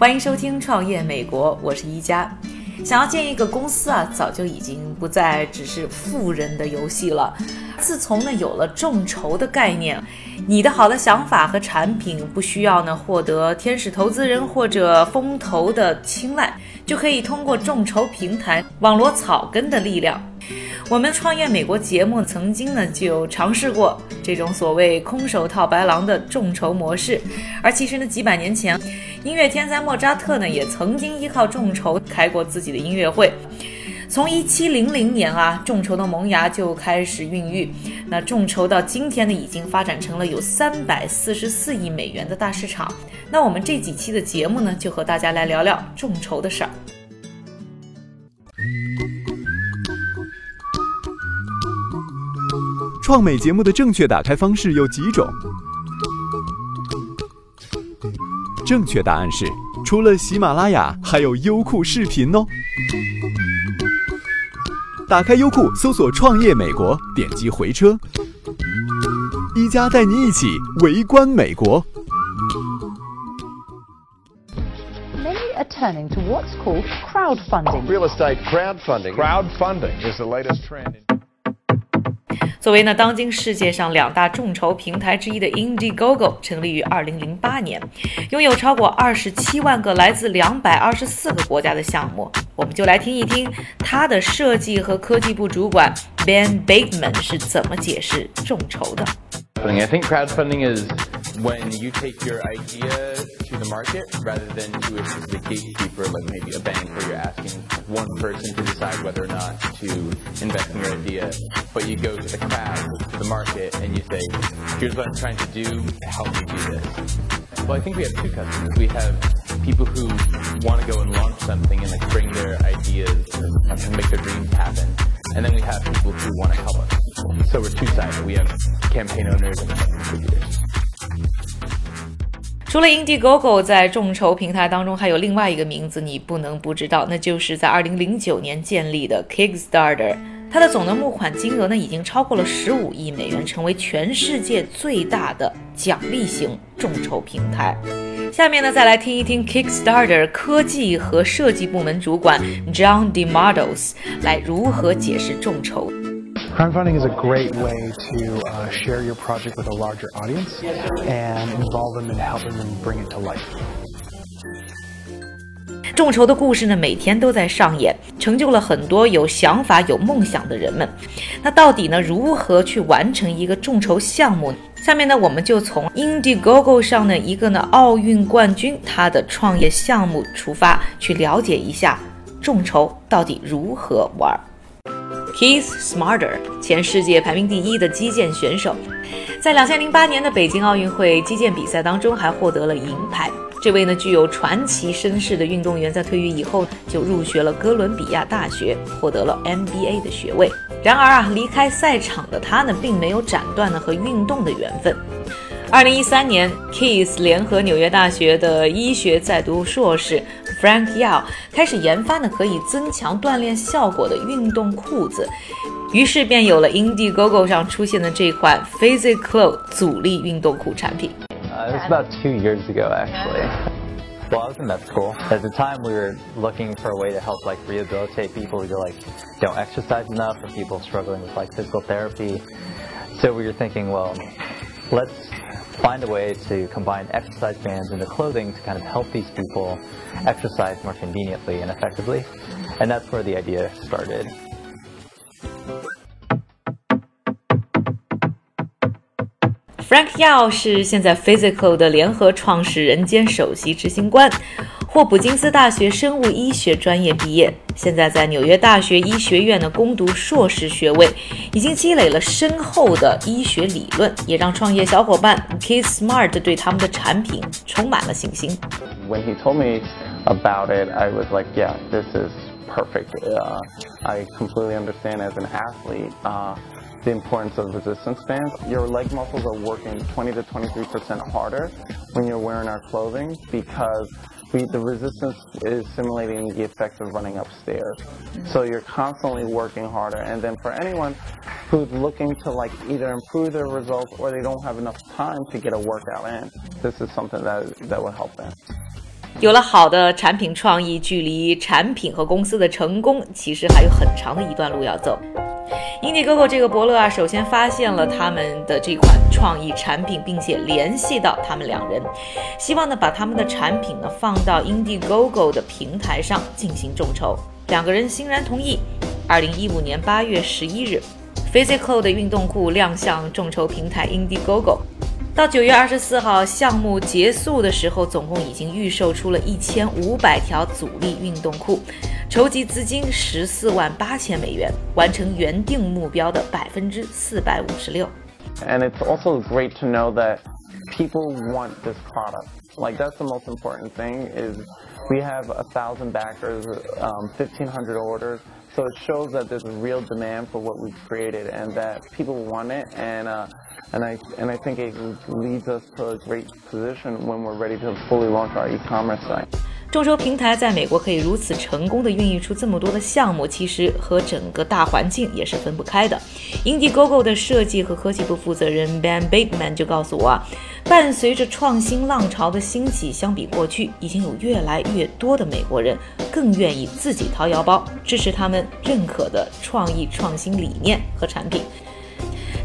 欢迎收听《创业美国》，我是一加。想要建一个公司啊，早就已经不再只是富人的游戏了。自从呢有了众筹的概念，你的好的想法和产品不需要呢获得天使投资人或者风投的青睐，就可以通过众筹平台网罗草根的力量。我们创业美国节目曾经呢就尝试过这种所谓空手套白狼的众筹模式，而其实呢几百年前，音乐天才莫扎特呢也曾经依靠众筹开过自己的音乐会。从一七零零年啊，众筹的萌芽就开始孕育。那众筹到今天呢，已经发展成了有三百四十四亿美元的大市场。那我们这几期的节目呢，就和大家来聊聊众筹的事儿。创美节目的正确打开方式有几种？正确答案是，除了喜马拉雅，还有优酷视频哦。打开优酷，搜索“创业美国”，点击回车，一加带你一起围观美国。Many are turning to what's called crowdfunding. Real estate crowdfunding. Crowdfunding is the latest trend. 作为呢当今世界上两大众筹平台之一的 Indiegogo 成立于二零零八年，拥有超过二十七万个来自两百二十四个国家的项目。我们就来听一听它的设计和科技部主管 Ben Bateman 是怎么解释众筹的。I think crowdfunding is when you take your idea to the market rather than to a specific gatekeeper, like maybe a bank, where you're asking one person to decide whether or not to invest in your idea. But you go to the crowd, to the market, and you say, here's what I'm trying to do, help me do this. Well, I think we have two customers. We have people who want to go and launch something and like bring their ideas and make their dreams happen. And then we have people who want to help us. So we're two-sided. We have campaign owners and contributors. 除了 Indiegogo，在众筹平台当中还有另外一个名字你不能不知道，那就是在2009年建立的 Kickstarter。它的总的募款金额呢已经超过了15亿美元，成为全世界最大的奖励型众筹平台。下面呢，再来听一听 Kickstarter 科技和设计部门主管 John DeMardos 来如何解释众筹。Crowdfunding is a great way to uh, share your project with a larger audience and involve them in helping them bring it to life. 众筹的故事呢，每天都在上演，成就了很多有想法、有梦想的人们。那到底呢，如何去完成一个众筹项目？下面呢，我们就从 Indiegogo 上的一个呢奥运冠军他的创业项目出发，去了解一下众筹到底如何玩。Keith Smarter，前世界排名第一的击剑选手，在2008年的北京奥运会击剑比赛当中还获得了银牌。这位呢具有传奇身世的运动员，在退役以后就入学了哥伦比亚大学，获得了 MBA 的学位。然而啊，离开赛场的他呢，并没有斩断呢和运动的缘分。二零一三年，Keith 联合纽约大学的医学在读硕士 Frank Yao 开始研发呢可以增强锻炼效果的运动裤子，于是便有了 Indiegogo 上出现的这款 Physical 阻力运动裤产品。 Uh, it was about two years ago, actually. Well, I was in med school. At the time, we were looking for a way to help like rehabilitate people who like don't exercise enough, or people struggling with like physical therapy. So we were thinking, well, let's find a way to combine exercise bands into clothing to kind of help these people exercise more conveniently and effectively. And that's where the idea started. Frank Yao 是现在 Physical 的联合创始人兼首席执行官。 霍普金斯大学生物医学专业毕业， 现在在纽约大学医学院呢攻读硕士学位，已经积累了深厚的医学理论，也让创业小伙伴 Keith Smart 对他们的产品充满了信心。 When he told me about it, I was like, yeah, this is perfect. Uh, I completely understand as an athlete uh, the importance of resistance bands. Your leg muscles are working 20 to 23% harder when you're wearing our clothing because we, the resistance is simulating the effect of running upstairs. So you're constantly working harder. And then for anyone who's looking to like either improve their results or they don't have enough time to get a workout in, this is something that, that will help them. 有了好的产品创意，距离产品和公司的成功其实还有很长的一段路要走。 Indiegogo 这个伯乐啊，首先发现了他们的这款创意产品，并且联系到他们两人，希望呢把他们的产品呢放到 Indiegogo 的平台上进行众筹。两个人欣然同意。二零一五年八月十一日，Physical 的运动裤亮相众筹平台 Indiegogo。到九月二十四号，项目结束的时候，总共已经预售出了一千五百条阻力运动裤，筹集资金十四万八千美元，完成原定目标的百分之四百五十六。And it's also great to know that people want this product. Like that's the most important thing is we have a thousand backers, um, 1,500 orders. So it shows that there's a real demand for what we've created and that people want it. And, uh, and I, and I think it leads us to a great position when we're ready to fully launch our e-commerce site. 众筹平台在美国可以如此成功的孕育出这么多的项目，其实和整个大环境也是分不开的。Indiegogo 的设计和科技部负责人 Ben Bateman 就告诉我，伴随着创新浪潮的兴起，相比过去，已经有越来越多的美国人更愿意自己掏腰包支持他们认可的创意创新理念和产品。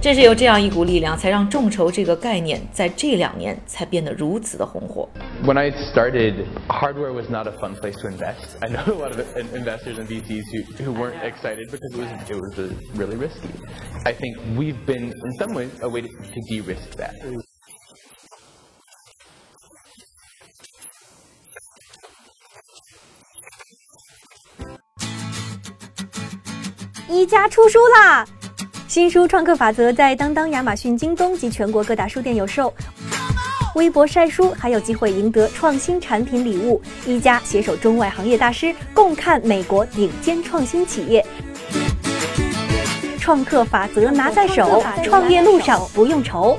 正是有这样一股力量，才让众筹这个概念在这两年才变得如此的红火。When I started, hardware was not a fun place to invest. I know a lot of in- investors and VCs who, who weren't excited because it was it was uh, really risky. I think we've been, in some ways, a way to, to de-risk that. 一加出书啦！新书《创客法则》在当当、亚马逊、京东及全国各大书店有售。微博晒书还有机会赢得创新产品礼物。一家携手中外行业大师，共看美国顶尖创新企业。创客法则拿在手，创业路上不用愁。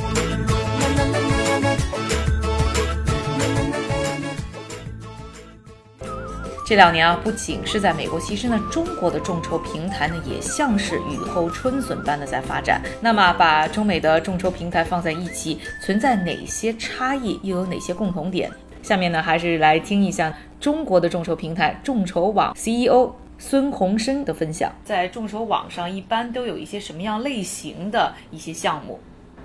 这两年啊，不仅是在美国，其实呢，中国的众筹平台呢，也像是雨后春笋般的在发展。那么，把中美的众筹平台放在一起，存在哪些差异，又有哪些共同点？下面呢，还是来听一下中国的众筹平台众筹网 CEO 孙洪生的分享。在众筹网上，一般都有一些什么样类型的一些项目？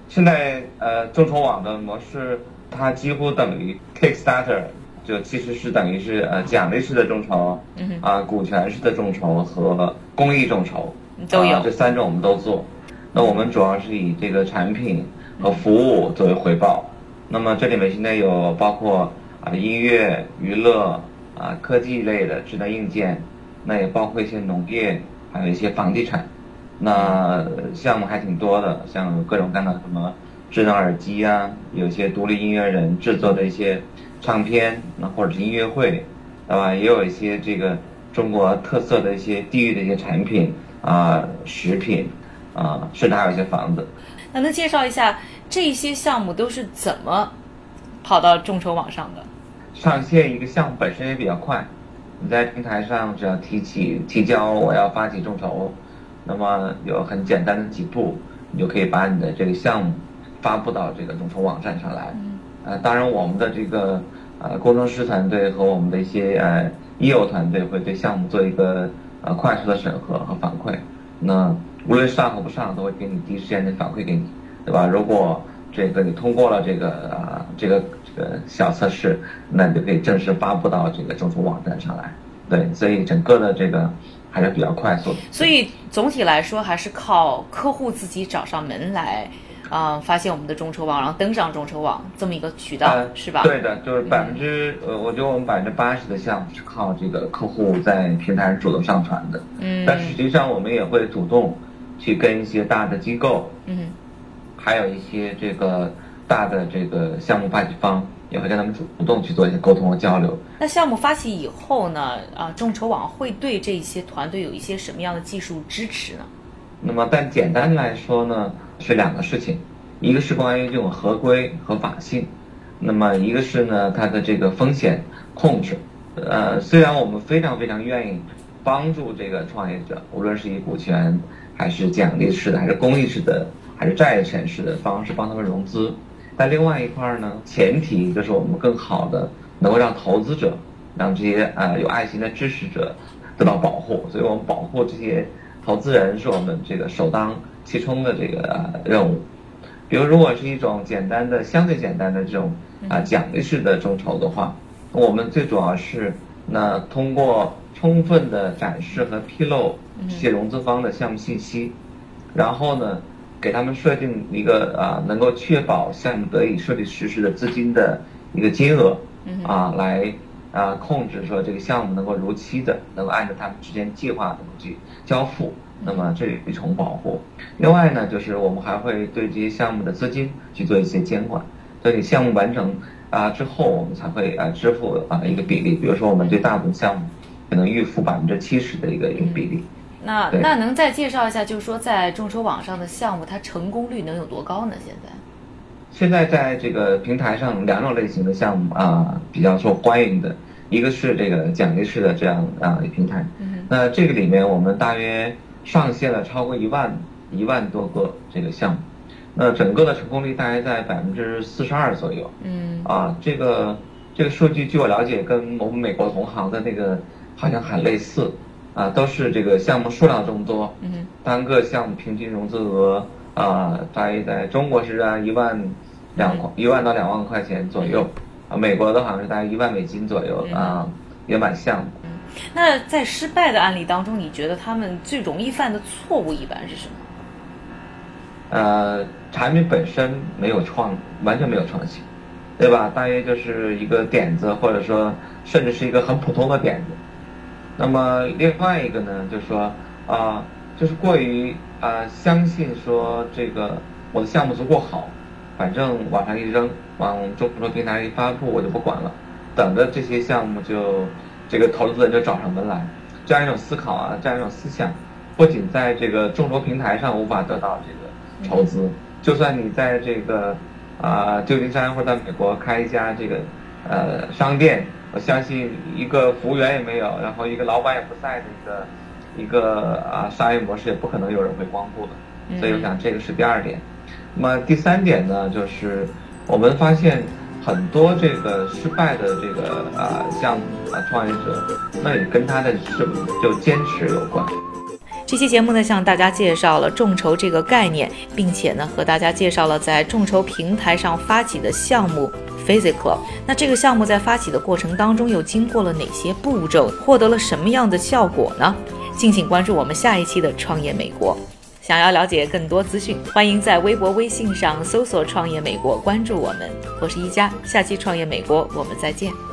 现在呃，众筹网的模式，它几乎等于 Kickstarter。就其实是等于是呃奖励式的众筹，嗯啊、股权式的众筹和公益众筹都有、啊，这三种我们都做。那我们主要是以这个产品和服务作为回报。那么这里面现在有包括啊音乐、娱乐啊科技类的智能硬件，那也包括一些农业，还有一些房地产。那项目还挺多的，像各种各样的什么智能耳机啊，有一些独立音乐人制作的一些。唱片，那或者是音乐会，对吧？也有一些这个中国特色的一些地域的一些产品啊、食品啊，甚至还有一些房子。那能介绍一下这些项目都是怎么跑到众筹网上的？上线一个项目本身也比较快，你在平台上只要提起提交我要发起众筹，那么有很简单的几步，你就可以把你的这个项目发布到这个众筹网站上来。呃，当然，我们的这个呃工程师团队和我们的一些呃业务团队会对项目做一个呃快速的审核和反馈。那无论上和不上，都会给你第一时间的反馈给你，对吧？如果这个你通过了这个啊、呃、这个这个小测试，那你就可以正式发布到这个众筹网站上来。对，所以整个的这个还是比较快速的。所以总体来说，还是靠客户自己找上门来。啊、发现我们的众筹网，然后登上众筹网这么一个渠道，呃是吧？对的，就是百分之呃，我觉得我们百分之八十的项目是靠这个客户在平台上主动上传的。嗯但实际上我们也会主动去跟一些大的机构，嗯还有一些这个大的这个项目发起方，也会跟他们主动去做一些沟通和交流。那项目发起以后呢，啊，众筹网会对这些团队有一些什么样的技术支持呢？那么，但简单来说呢，是两个事情，一个是关于这种合规合法性，那么一个是呢它的这个风险控制。呃，虽然我们非常非常愿意帮助这个创业者，无论是以股权还是奖励式的，还是公益式的，还是债权式的方式帮他们融资，但另外一块儿呢，前提就是我们更好的能够让投资者，让这些呃有爱心的支持者得到保护，所以我们保护这些投资人是我们这个首当其中的这个、呃任务。比如，如果是一种简单的、相对简单的这种啊、奖励式的众筹的话，我们最主要是那通过充分的展示和披露这些融资方的项目信息，然后呢，给他们设定一个啊、能够确保项目得以顺利实施的资金的一个金额啊，来啊控制说这个项目能够如期的能够按照他们之间计划能够去交付。那么这是一重保护。另外呢，就是我们还会对这些项目的资金去做一些监管。所以项目完成啊之后，我们才会啊支付啊一个比例。比如说，我们对大部分项目可能预付百分之七十的一个一个比例。对那那能再介绍一下，就是说在众筹网上的项目，它成功率能有多高呢？现在？现在在这个平台上，两种类型的项目啊比较受欢迎的，一个是这个奖励式的这样啊平台。嗯那这个里面我们大约上线了超过一万一万多个这个项目，那整个的成功率大概在百分之四十二左右。嗯啊，这个这个数据据我了解，跟我们美国同行的那个好像很类似，啊，都是这个项目数量众多，嗯单个项目平均融资额啊，大约在中国是在一万两块一万到两万块钱左右，啊，美国的好像是大概一万美金左右啊，也蛮像的。那在失败的案例当中，你觉得他们最容易犯的错误一般是什么？呃，产品本身没有创，完全没有创新，对吧？大约就是一个点子，或者说甚至是一个很普通的点子。那么另外一个呢，就是说啊、就是过于啊、相信说这个我的项目足够好，反正往上一扔，往众筹平台一发布，我就不管了，等着这些项目就这个投资人就找上门来。这样一种思考啊，这样一种思想，不仅在这个众筹平台上无法得到这个筹资，就算你在这个啊、旧金山或者在美国开一家这个呃商店，我相信一个服务员也没有，然后一个老板也不在的一个一个啊商业模式，也不可能有人会光顾的。所以我想这个是第二点。那么第三点呢，就是我们发现很多这个失败的这个啊项目啊创业者，那也跟他的是就坚持有关。这期节目呢，向大家介绍了众筹这个概念，并且呢，和大家介绍了在众筹平台上发起的项目 Physical。那这个项目在发起的过程当中，又经过了哪些步骤，获得了什么样的效果呢？敬请关注我们下一期的《创业美国》。想要了解更多资讯，欢迎在微博、微信上搜索“创业美国”，关注我们。我是一加，下期《创业美国》我们再见。